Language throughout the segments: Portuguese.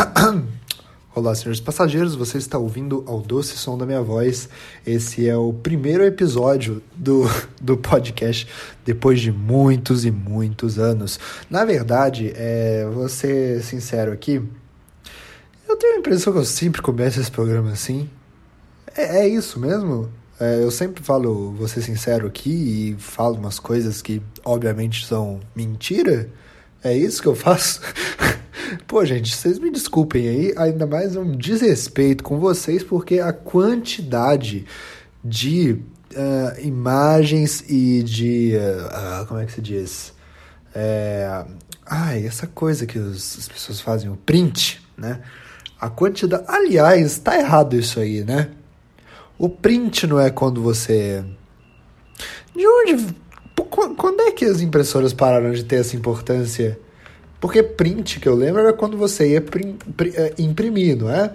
Olá, senhores passageiros, você está ouvindo ao doce som da minha voz. Esse é o primeiro episódio do, do podcast depois de muitos e muitos anos. Na verdade, é, vou ser sincero aqui, eu tenho a impressão que eu sempre começo esse programa assim. É, é isso mesmo? É, eu sempre falo, vou ser sincero aqui, e falo umas coisas que obviamente são mentira. É isso que eu faço? Pô, gente, vocês me desculpem aí, ainda mais um desrespeito com vocês, porque a quantidade de uh, imagens e de. Uh, como é que se diz? É, ai, essa coisa que os, as pessoas fazem, o print, né? A quantidade. Aliás, tá errado isso aí, né? O print não é quando você. De onde. Quando é que as impressoras pararam de ter essa importância? Porque print, que eu lembro, era quando você ia é, imprimir, não é?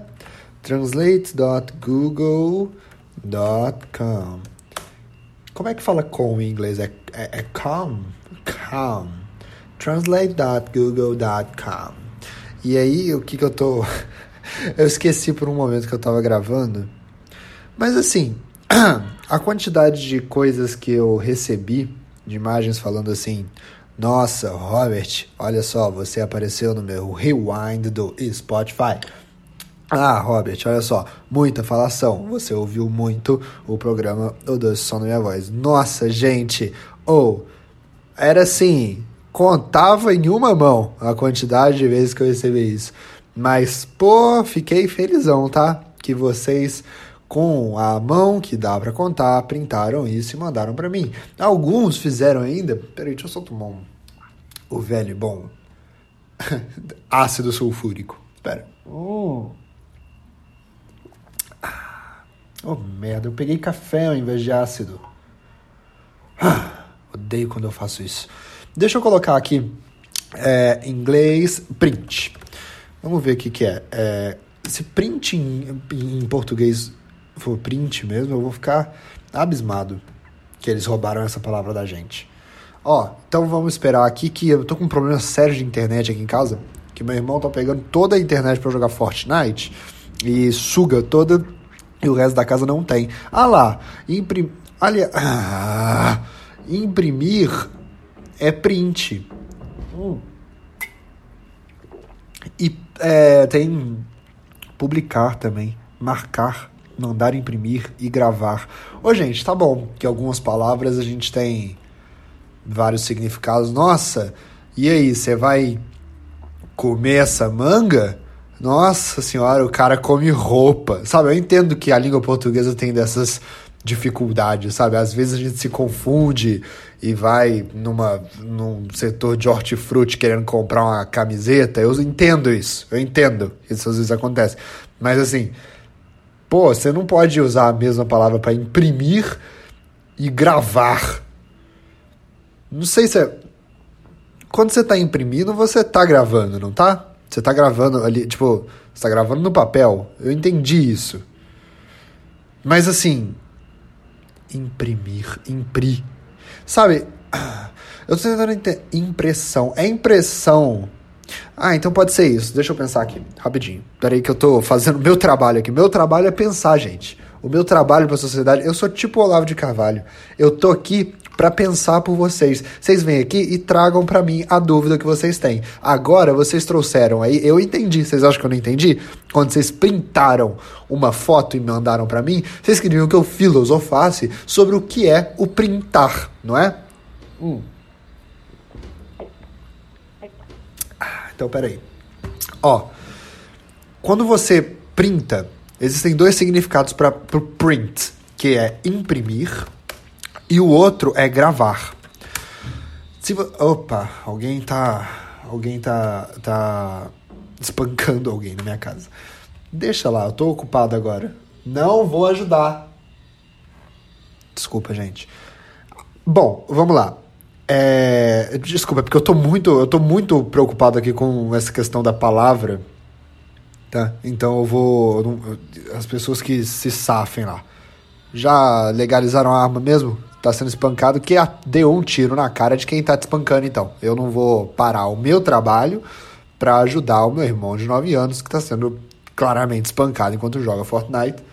Translate.google.com Como é que fala com em inglês? É, é, é com? Com. Translate.google.com E aí, o que que eu tô... eu esqueci por um momento que eu tava gravando. Mas assim, a quantidade de coisas que eu recebi, de imagens falando assim... Nossa, Robert, olha só, você apareceu no meu rewind do Spotify. Ah, Robert, olha só, muita falação. Você ouviu muito o programa O Doce Som da Minha Voz. Nossa, gente, ou oh, era assim, contava em uma mão a quantidade de vezes que eu recebi isso. Mas, pô, fiquei felizão, tá? Que vocês com a mão que dá para contar, printaram isso e mandaram para mim. Alguns fizeram ainda. Peraí, deixa eu só tomar um, o velho bom ácido sulfúrico. Espera. Oh. oh, merda, eu peguei café ao invés de ácido. Ah, odeio quando eu faço isso. Deixa eu colocar aqui é, inglês print. Vamos ver o que, que é. é se print em, em português for print mesmo, eu vou ficar abismado que eles roubaram essa palavra da gente. Ó, então vamos esperar aqui que eu tô com um problema sério de internet aqui em casa, que meu irmão tá pegando toda a internet para jogar Fortnite e suga toda e o resto da casa não tem. Ah lá, imprim... Ali... Ah, imprimir é print. Hum. E é, tem publicar também, marcar mandar imprimir e gravar. Ô, gente, tá bom que algumas palavras a gente tem vários significados. Nossa, e aí, você vai comer essa manga? Nossa senhora, o cara come roupa. Sabe, eu entendo que a língua portuguesa tem dessas dificuldades, sabe? Às vezes a gente se confunde e vai numa, num setor de hortifruti querendo comprar uma camiseta. Eu entendo isso, eu entendo. Isso às vezes acontece. Mas assim, Pô, você não pode usar a mesma palavra para imprimir e gravar. Não sei se é. Quando você está imprimindo, você está gravando, não tá? Você está gravando ali, tipo, você tá gravando no papel. Eu entendi isso. Mas assim, imprimir, impri. Sabe? Eu tô tentando entender. Impressão. É impressão ah, então pode ser isso. Deixa eu pensar aqui, rapidinho. Peraí que eu tô fazendo meu trabalho aqui. Meu trabalho é pensar, gente. O meu trabalho para a sociedade, eu sou tipo Olavo de Carvalho. Eu tô aqui para pensar por vocês. Vocês vêm aqui e tragam para mim a dúvida que vocês têm. Agora vocês trouxeram aí, eu entendi. Vocês acham que eu não entendi? Quando vocês printaram uma foto e mandaram para mim, vocês queriam que eu filosofasse sobre o que é o printar, não é? Hum. Então, peraí. Ó, quando você printa, existem dois significados para o print, que é imprimir e o outro é gravar. Se Opa, alguém tá, alguém tá, tá espancando alguém na minha casa. Deixa lá, eu tô ocupado agora. Não vou ajudar. Desculpa, gente. Bom, vamos lá. É, desculpa, porque eu tô muito, eu tô muito preocupado aqui com essa questão da palavra, tá? Então eu vou, as pessoas que se safem lá, já legalizaram a arma mesmo? Tá sendo espancado, que deu um tiro na cara de quem tá te espancando então. Eu não vou parar o meu trabalho para ajudar o meu irmão de 9 anos que está sendo claramente espancado enquanto joga Fortnite.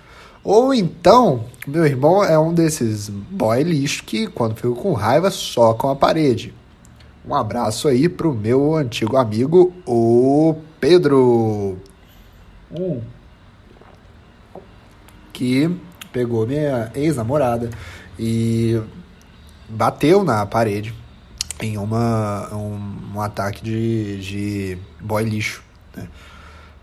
Ou então, meu irmão é um desses boy lixo que, quando fica com raiva, socam a parede. Um abraço aí pro meu antigo amigo, o Pedro. Hum. Que pegou minha ex-namorada e bateu na parede em uma, um, um ataque de, de boy lixo. Né?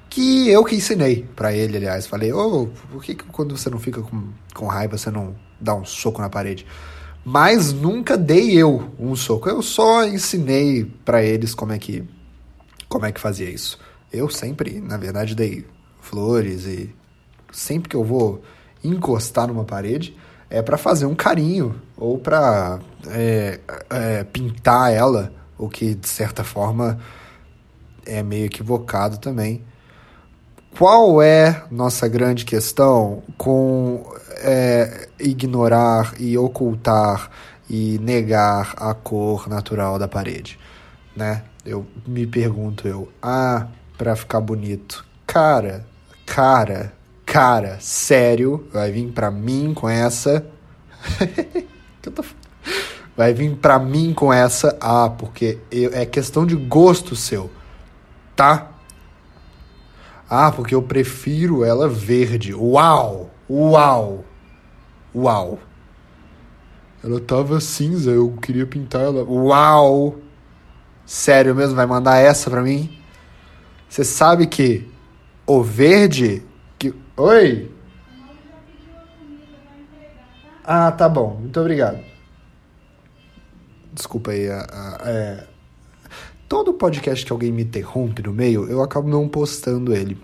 Que eu que ensinei para ele, aliás. Falei, ô, oh, por que, que quando você não fica com, com raiva você não dá um soco na parede? Mas nunca dei eu um soco. Eu só ensinei para eles como é que como é que fazia isso. Eu sempre, na verdade, dei flores e sempre que eu vou encostar numa parede é para fazer um carinho ou para é, é, pintar ela, o que de certa forma é meio equivocado também. Qual é nossa grande questão com é, ignorar e ocultar e negar a cor natural da parede, né? Eu me pergunto eu, ah, para ficar bonito, cara, cara, cara, sério, vai vir para mim com essa. vai vir para mim com essa, ah, porque eu, é questão de gosto seu, tá? Ah, porque eu prefiro ela verde. Uau! Uau! Uau! Ela tava cinza, eu queria pintar ela. Uau! Sério mesmo, vai mandar essa pra mim? Você sabe que o verde que... Oi? Ah, tá bom. Muito obrigado. Desculpa aí. A, a, é... Todo podcast que alguém me interrompe no meio, eu acabo não postando ele.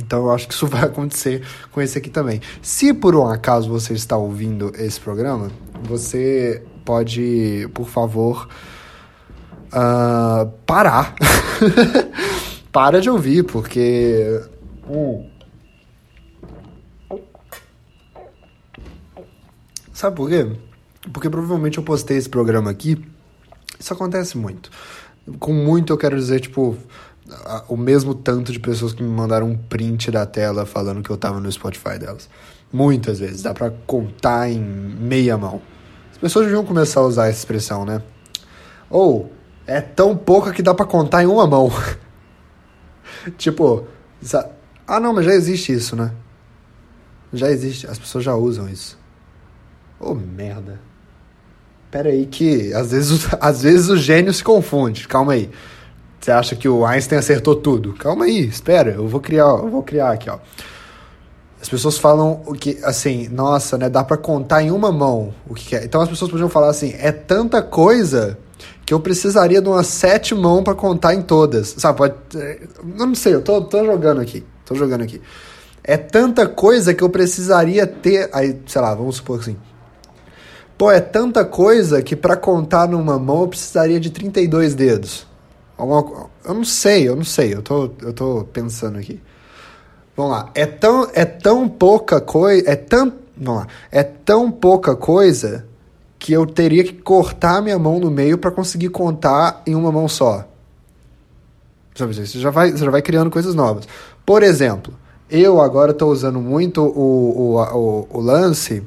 Então eu acho que isso vai acontecer com esse aqui também. Se por um acaso você está ouvindo esse programa, você pode, por favor, uh, parar. Para de ouvir, porque. Uh, Sabe por quê? Porque provavelmente eu postei esse programa aqui. Isso acontece muito. Com muito eu quero dizer, tipo, o mesmo tanto de pessoas que me mandaram um print da tela falando que eu tava no Spotify delas. Muitas vezes, dá pra contar em meia mão. As pessoas deviam começar a usar essa expressão, né? Ou, é tão pouca que dá pra contar em uma mão. tipo, ah não, mas já existe isso, né? Já existe, as pessoas já usam isso. Ô, oh, merda. Pera aí que às vezes, às vezes o gênio se confunde. Calma aí. Você acha que o Einstein acertou tudo? Calma aí, espera. Eu vou criar, eu vou criar aqui, ó. As pessoas falam o que, assim, nossa, né? Dá para contar em uma mão o que, é. Então as pessoas podiam falar assim: é tanta coisa que eu precisaria de umas sete mãos para contar em todas. Sabe? Pode, eu não sei, eu tô, tô jogando aqui. Tô jogando aqui. É tanta coisa que eu precisaria ter. Aí, sei lá, vamos supor assim. Pô, é tanta coisa que para contar numa mão eu precisaria de 32 dedos. Eu não sei, eu não sei, eu tô, eu tô pensando aqui. Vamos lá, é tão, é tão pouca coisa, é tão, vamos lá, é tão pouca coisa que eu teria que cortar minha mão no meio para conseguir contar em uma mão só. Você já vai, você já vai criando coisas novas. Por exemplo, eu agora estou usando muito o, o, o, o lance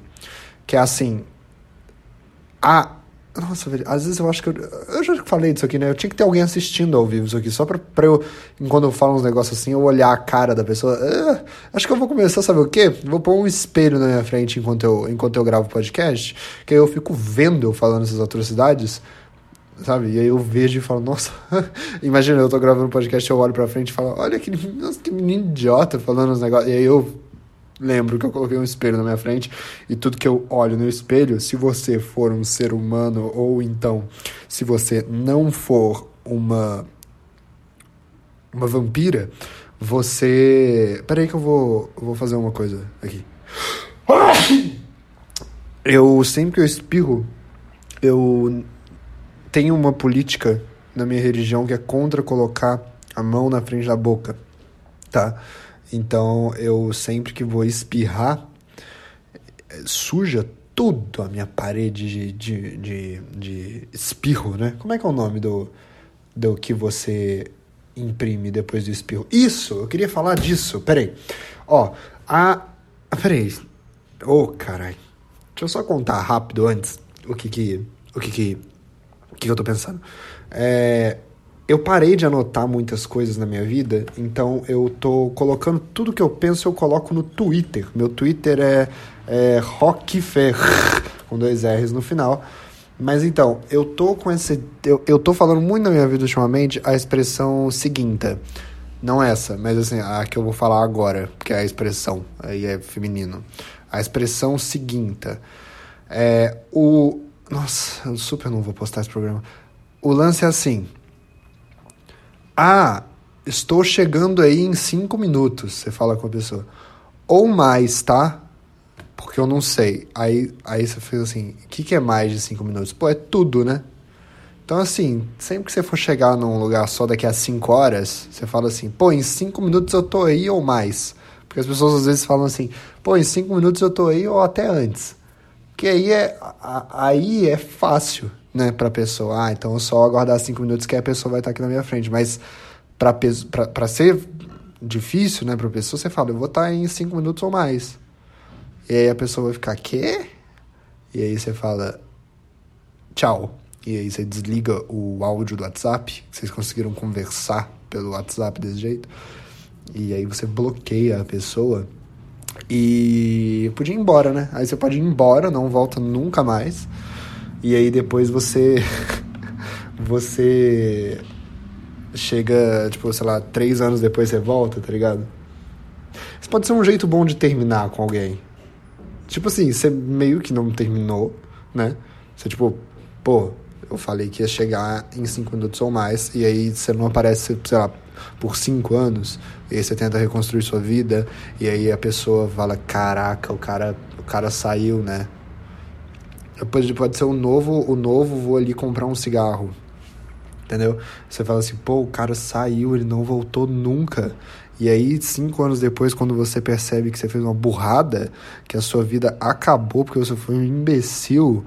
que é assim, a. Nossa, às vezes eu acho que eu. Eu já falei disso aqui, né? Eu tinha que ter alguém assistindo ao vivo isso aqui, só pra, pra eu, quando eu falo uns negócios assim, eu olhar a cara da pessoa. Uh, acho que eu vou começar, sabe o quê? Vou pôr um espelho na minha frente enquanto eu, enquanto eu gravo podcast, que aí eu fico vendo eu falando essas atrocidades, sabe? E aí eu vejo e falo, nossa, imagina, eu tô gravando um podcast, eu olho pra frente e falo, olha que, nossa, que menino idiota falando uns negócios. E aí eu lembro que eu coloquei um espelho na minha frente e tudo que eu olho no espelho, se você for um ser humano ou então se você não for uma uma vampira, você, peraí que eu vou eu vou fazer uma coisa aqui. Eu sempre que eu espirro, eu tenho uma política na minha religião que é contra colocar a mão na frente da boca, tá? Então eu sempre que vou espirrar, suja tudo a minha parede de, de, de, de espirro, né? Como é que é o nome do, do que você imprime depois do espirro. Isso, eu queria falar disso. Peraí. Ó, a. Peraí. Ô, oh, caralho. Deixa eu só contar rápido antes o que que. O que que. O que, que eu tô pensando. É eu parei de anotar muitas coisas na minha vida, então eu tô colocando tudo que eu penso, eu coloco no Twitter. Meu Twitter é, é Rockfer, com dois R's no final. Mas então, eu tô com esse. Eu, eu tô falando muito na minha vida ultimamente a expressão seguinte. Não essa, mas assim, a que eu vou falar agora, que é a expressão, aí é feminino. A expressão seguinte. É o. Nossa, eu super não vou postar esse programa. O lance é assim. Ah, estou chegando aí em cinco minutos, você fala com a pessoa. Ou mais, tá? Porque eu não sei. Aí, aí você fez assim, o que, que é mais de cinco minutos? Pô, é tudo, né? Então, assim, sempre que você for chegar num lugar só daqui a cinco horas, você fala assim, pô, em cinco minutos eu tô aí ou mais. Porque as pessoas às vezes falam assim, pô, em cinco minutos eu tô aí ou até antes. Porque aí é, aí é fácil né, pra pessoa. Ah, então eu só aguardar cinco minutos que a pessoa vai estar aqui na minha frente. Mas pra ser difícil, né, pra pessoa, você fala, eu vou estar em cinco minutos ou mais. E aí a pessoa vai ficar, quê? E aí você fala, tchau. E aí você desliga o áudio do WhatsApp, vocês conseguiram conversar pelo WhatsApp desse jeito. E aí você bloqueia a pessoa e podia ir embora, né? Aí você pode ir embora, não volta nunca mais. E aí depois você. você. Chega, tipo, sei lá, três anos depois você volta, tá ligado? Isso pode ser um jeito bom de terminar com alguém. Tipo assim, você meio que não terminou, né? Você, tipo, pô, eu falei que ia chegar em cinco minutos ou mais, e aí você não aparece, sei lá, por cinco anos, e aí você tenta reconstruir sua vida, e aí a pessoa fala, caraca, o cara, o cara saiu, né? Pode, pode ser o novo, o novo vou ali comprar um cigarro. Entendeu? Você fala assim, pô, o cara saiu, ele não voltou nunca. E aí, cinco anos depois, quando você percebe que você fez uma burrada, que a sua vida acabou porque você foi um imbecil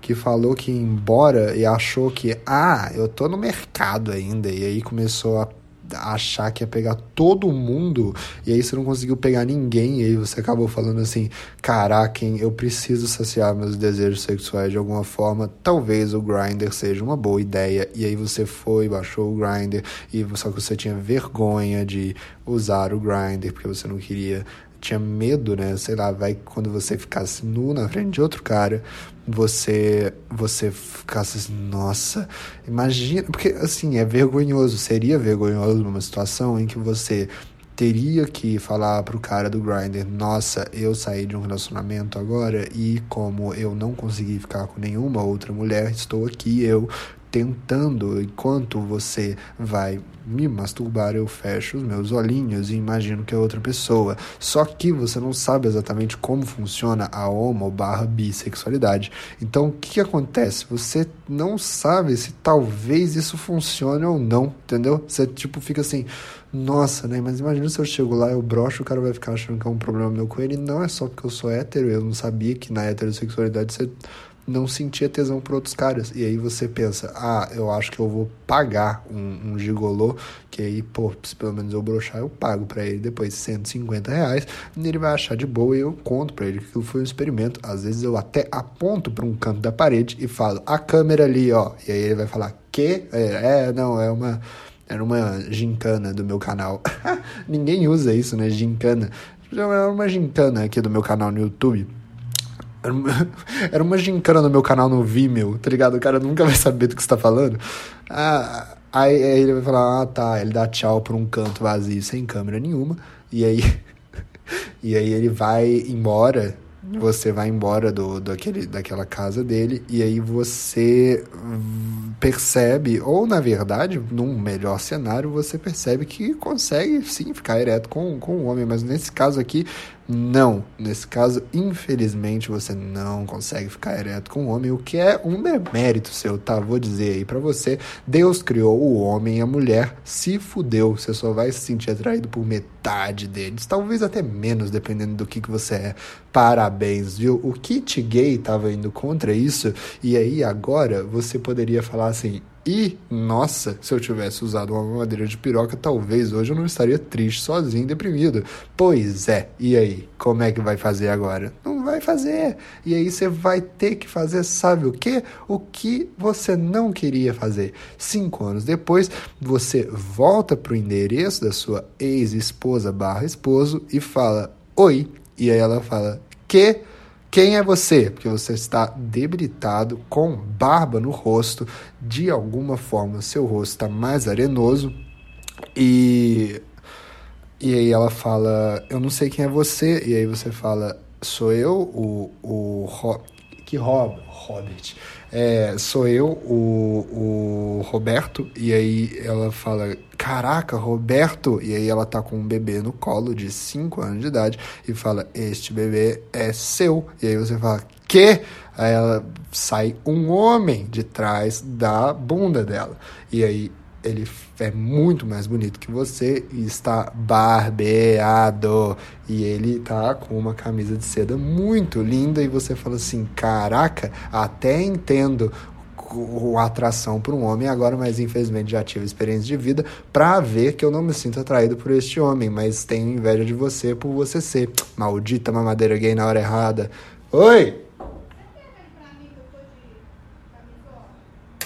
que falou que ia embora e achou que, ah, eu tô no mercado ainda. E aí começou a achar que ia pegar todo mundo e aí você não conseguiu pegar ninguém e aí você acabou falando assim, caraca, eu preciso saciar meus desejos sexuais de alguma forma, talvez o grinder seja uma boa ideia e aí você foi, baixou o grinder e só que você tinha vergonha de usar o grinder porque você não queria tinha medo, né? Sei lá, vai quando você ficasse nu na frente de outro cara, você você ficasse assim, nossa, imagina, porque assim, é vergonhoso, seria vergonhoso numa situação em que você teria que falar pro cara do grinder, nossa, eu saí de um relacionamento agora e como eu não consegui ficar com nenhuma outra mulher, estou aqui eu tentando, enquanto você vai me masturbar, eu fecho os meus olhinhos e imagino que é outra pessoa. Só que você não sabe exatamente como funciona a homo barra bissexualidade. Então, o que, que acontece? Você não sabe se talvez isso funcione ou não, entendeu? Você, tipo, fica assim, nossa, né? Mas imagina se eu chego lá, eu broxo, o cara vai ficar achando que é um problema meu com ele. Não é só porque eu sou hétero, eu não sabia que na heterossexualidade você não sentia tesão por outros caras. E aí você pensa, ah, eu acho que eu vou pagar um, um gigolô, que aí, pô, se pelo menos eu broxar, eu pago para ele depois 150 reais, e ele vai achar de boa e eu conto para ele que aquilo foi um experimento. Às vezes eu até aponto para um canto da parede e falo, a câmera ali, ó. E aí ele vai falar, que? É, é não, é uma... Era uma gincana do meu canal. Ninguém usa isso, né? Gincana. Era uma gincana aqui do meu canal no YouTube era uma, gincana no meu canal no Vimeo, tá ligado? O cara nunca vai saber do que você tá falando. Ah, aí, aí ele vai falar, ah tá, ele dá tchau pra um canto vazio, sem câmera nenhuma. E aí, e aí ele vai embora você vai embora do, do aquele, daquela casa dele e aí você percebe, ou na verdade, num melhor cenário, você percebe que consegue sim ficar ereto com, com o homem, mas nesse caso aqui, não. Nesse caso, infelizmente, você não consegue ficar ereto com o homem, o que é um mérito seu, tá? Vou dizer aí para você: Deus criou o homem e a mulher, se fudeu. Você só vai se sentir atraído por metade deles, talvez até menos, dependendo do que, que você é. Parabéns, viu? O kit gay tava indo contra isso, e aí agora você poderia falar assim E, nossa, se eu tivesse usado uma mamadeira de piroca, talvez hoje eu não estaria triste, sozinho, deprimido. Pois é, e aí? Como é que vai fazer agora? Não vai fazer. E aí você vai ter que fazer, sabe o quê? O que você não queria fazer. Cinco anos depois, você volta pro endereço da sua ex-esposa barra esposo e fala, oi. E aí ela fala, que? Quem é você? Porque você está debilitado, com barba no rosto, de alguma forma seu rosto está mais arenoso. E e aí ela fala, eu não sei quem é você, e aí você fala, sou eu, o, o Ro, que Rob, Robert, é, sou eu, o, o Roberto, e aí ela fala, caraca, Roberto, e aí ela tá com um bebê no colo de 5 anos de idade e fala, este bebê é seu, e aí você fala, que? Aí ela sai um homem de trás da bunda dela, e aí ele é muito mais bonito que você e está barbeado. E ele tá com uma camisa de seda muito linda e você fala assim: "Caraca, até entendo a atração por um homem agora, mas infelizmente já tive experiência de vida para ver que eu não me sinto atraído por este homem, mas tenho inveja de você por você ser maldita mamadeira gay na hora errada. Oi.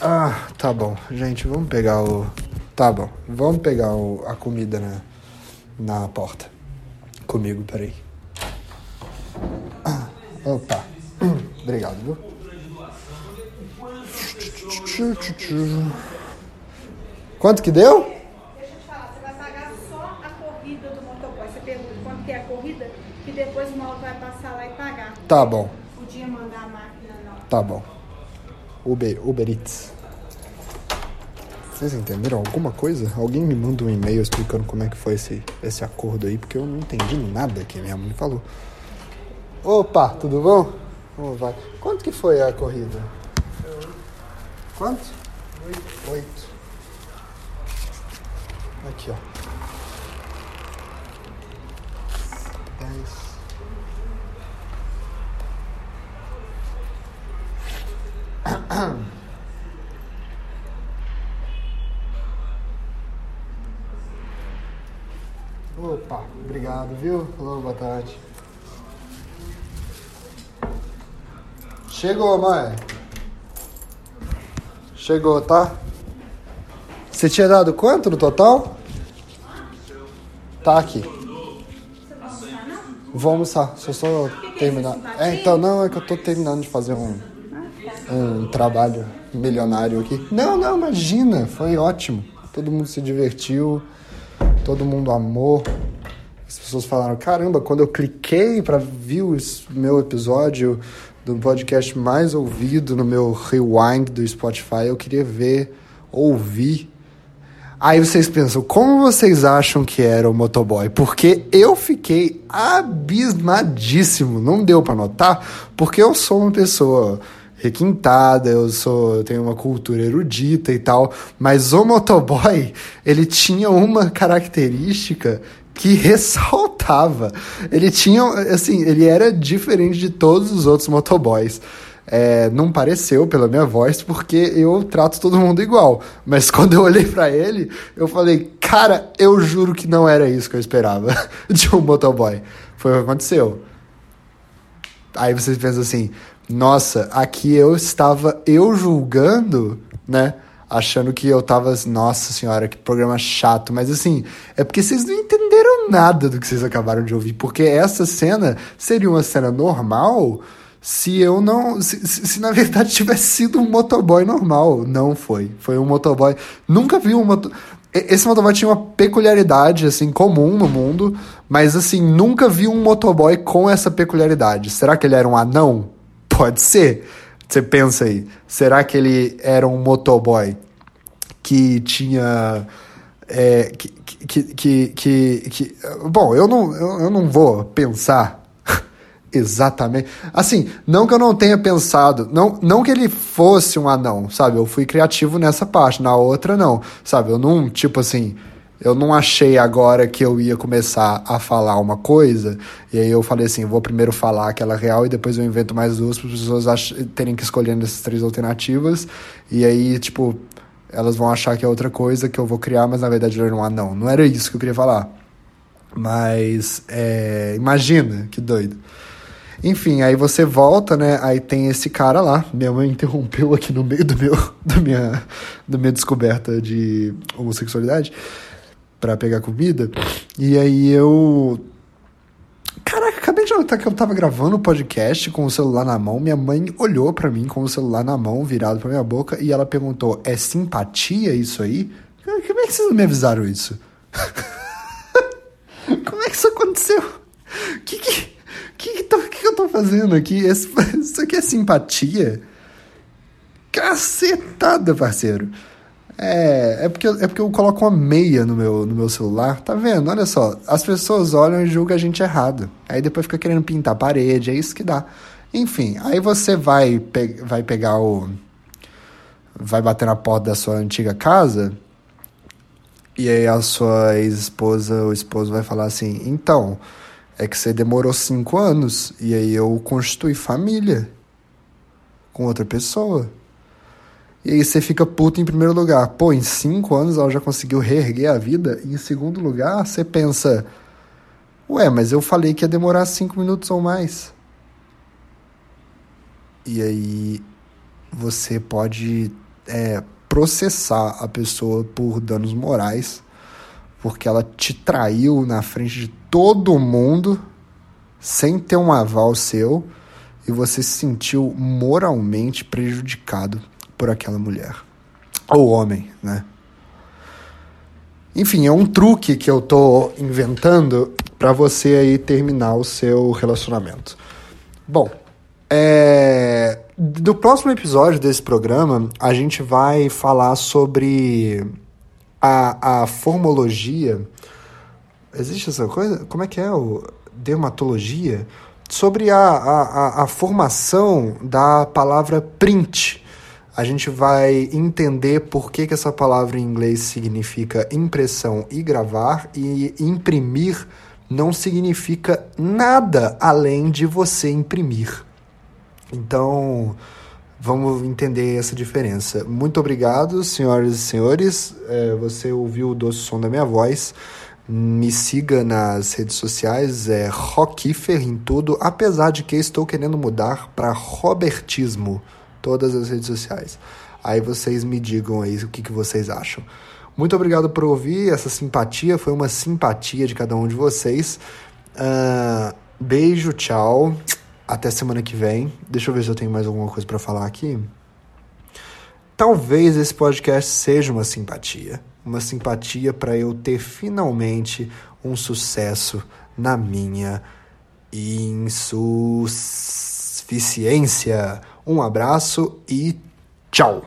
Ah, tá bom. Gente, vamos pegar o. Tá bom. Vamos pegar o... a comida na... na porta. Comigo, peraí. Ah, opa. Obrigado, viu? Quanto que deu? Deixa eu te falar, você vai pagar só a corrida do motoboy. Você pergunta quanto que é a corrida, que depois o maluco vai passar lá e pagar. Tá bom, Podia mandar a máquina, não. tá bom. Uber, Uber Eats. Vocês entenderam alguma coisa? Alguém me manda um e-mail explicando como é que foi esse, esse acordo aí, porque eu não entendi nada que minha mãe falou. Opa, tudo bom? Como vai? Quanto que foi a corrida? Quanto? Oito. Oito. Aqui, ó. Dez. Opa, obrigado, viu? Alô, boa tarde. Chegou, mãe. Chegou, tá? Você tinha dado quanto no total? Tá aqui. Vou almoçar, só só terminar. É, então, não, é que eu tô terminando de fazer um, um trabalho milionário aqui. Não, não, imagina, foi ótimo. Todo mundo se divertiu, todo mundo amou. As pessoas falaram: caramba, quando eu cliquei para ver o meu episódio do podcast mais ouvido no meu rewind do Spotify, eu queria ver, ouvir. Aí vocês pensam, como vocês acham que era o motoboy? Porque eu fiquei abismadíssimo, não deu para notar, porque eu sou uma pessoa requintada, eu sou, eu tenho uma cultura erudita e tal, mas o motoboy, ele tinha uma característica que ressaltava. Ele tinha, assim, ele era diferente de todos os outros motoboys. É, não pareceu pela minha voz, porque eu trato todo mundo igual. Mas quando eu olhei para ele, eu falei, cara, eu juro que não era isso que eu esperava de um motoboy. Foi o que aconteceu. Aí vocês pensam assim, nossa, aqui eu estava eu julgando, né? Achando que eu tava, nossa senhora, que programa chato. Mas assim, é porque vocês não entenderam nada do que vocês acabaram de ouvir. Porque essa cena seria uma cena normal se eu não. Se, se, se, na verdade tivesse sido um motoboy normal. Não foi. Foi um motoboy. Nunca vi um motoboy. Esse motoboy tinha uma peculiaridade, assim, comum no mundo, mas, assim, nunca vi um motoboy com essa peculiaridade. Será que ele era um anão? Pode ser. Você pensa aí, será que ele era um motoboy que tinha. É, que, que, que, que, que, Bom, eu não, eu, eu não vou pensar exatamente. Assim, não que eu não tenha pensado, não, não que ele fosse um anão, sabe? Eu fui criativo nessa parte, na outra não, sabe? Eu não, tipo assim, eu não achei agora que eu ia começar a falar uma coisa, e aí eu falei assim, vou primeiro falar aquela real e depois eu invento mais duas para as pessoas terem que escolher essas três alternativas, e aí, tipo, elas vão achar que é outra coisa que eu vou criar, mas na verdade é um anão. Não era isso que eu queria falar. Mas, é, imagina, que doido. Enfim, aí você volta, né? Aí tem esse cara lá. Minha mãe interrompeu aqui no meio do meu, da minha, da minha descoberta de homossexualidade para pegar comida. E aí eu. Caraca, acabei de notar que eu tava gravando o podcast com o celular na mão. Minha mãe olhou para mim com o celular na mão, virado pra minha boca, e ela perguntou: É simpatia isso aí? Como é que vocês não me avisaram isso? Como é que isso aconteceu? Que que que, que, tô, que, que eu tô fazendo aqui? Isso aqui é simpatia? Cacetada, parceiro. É, é porque, é porque eu coloco uma meia no meu, no meu celular. Tá vendo? Olha só. As pessoas olham e julgam a gente errado. Aí depois fica querendo pintar a parede. É isso que dá. Enfim, aí você vai, pe vai pegar o. Vai bater na porta da sua antiga casa. E aí a sua ex-esposa ou esposo vai falar assim: então é que você demorou cinco anos e aí eu constitui família com outra pessoa. E aí você fica puto em primeiro lugar. Pô, em cinco anos ela já conseguiu reerguer a vida. E em segundo lugar, você pensa: Ué, mas eu falei que ia demorar cinco minutos ou mais. E aí você pode é, processar a pessoa por danos morais porque ela te traiu na frente de todo mundo sem ter um aval seu e você se sentiu moralmente prejudicado por aquela mulher ou homem, né? Enfim, é um truque que eu tô inventando para você aí terminar o seu relacionamento. Bom, é... do próximo episódio desse programa, a gente vai falar sobre a, a formologia. Existe essa coisa? Como é que é? O dermatologia? Sobre a, a, a formação da palavra print. A gente vai entender por que, que essa palavra em inglês significa impressão e gravar, e imprimir não significa nada além de você imprimir. Então, vamos entender essa diferença. Muito obrigado, senhoras e senhores. É, você ouviu o doce som da minha voz. Me siga nas redes sociais, é Rockifer em tudo, apesar de que estou querendo mudar para Robertismo, todas as redes sociais. Aí vocês me digam aí o que, que vocês acham. Muito obrigado por ouvir essa simpatia, foi uma simpatia de cada um de vocês. Uh, beijo, tchau. Até semana que vem. Deixa eu ver se eu tenho mais alguma coisa para falar aqui. Talvez esse podcast seja uma simpatia. Uma simpatia para eu ter finalmente um sucesso na minha insuficiência. Um abraço e tchau!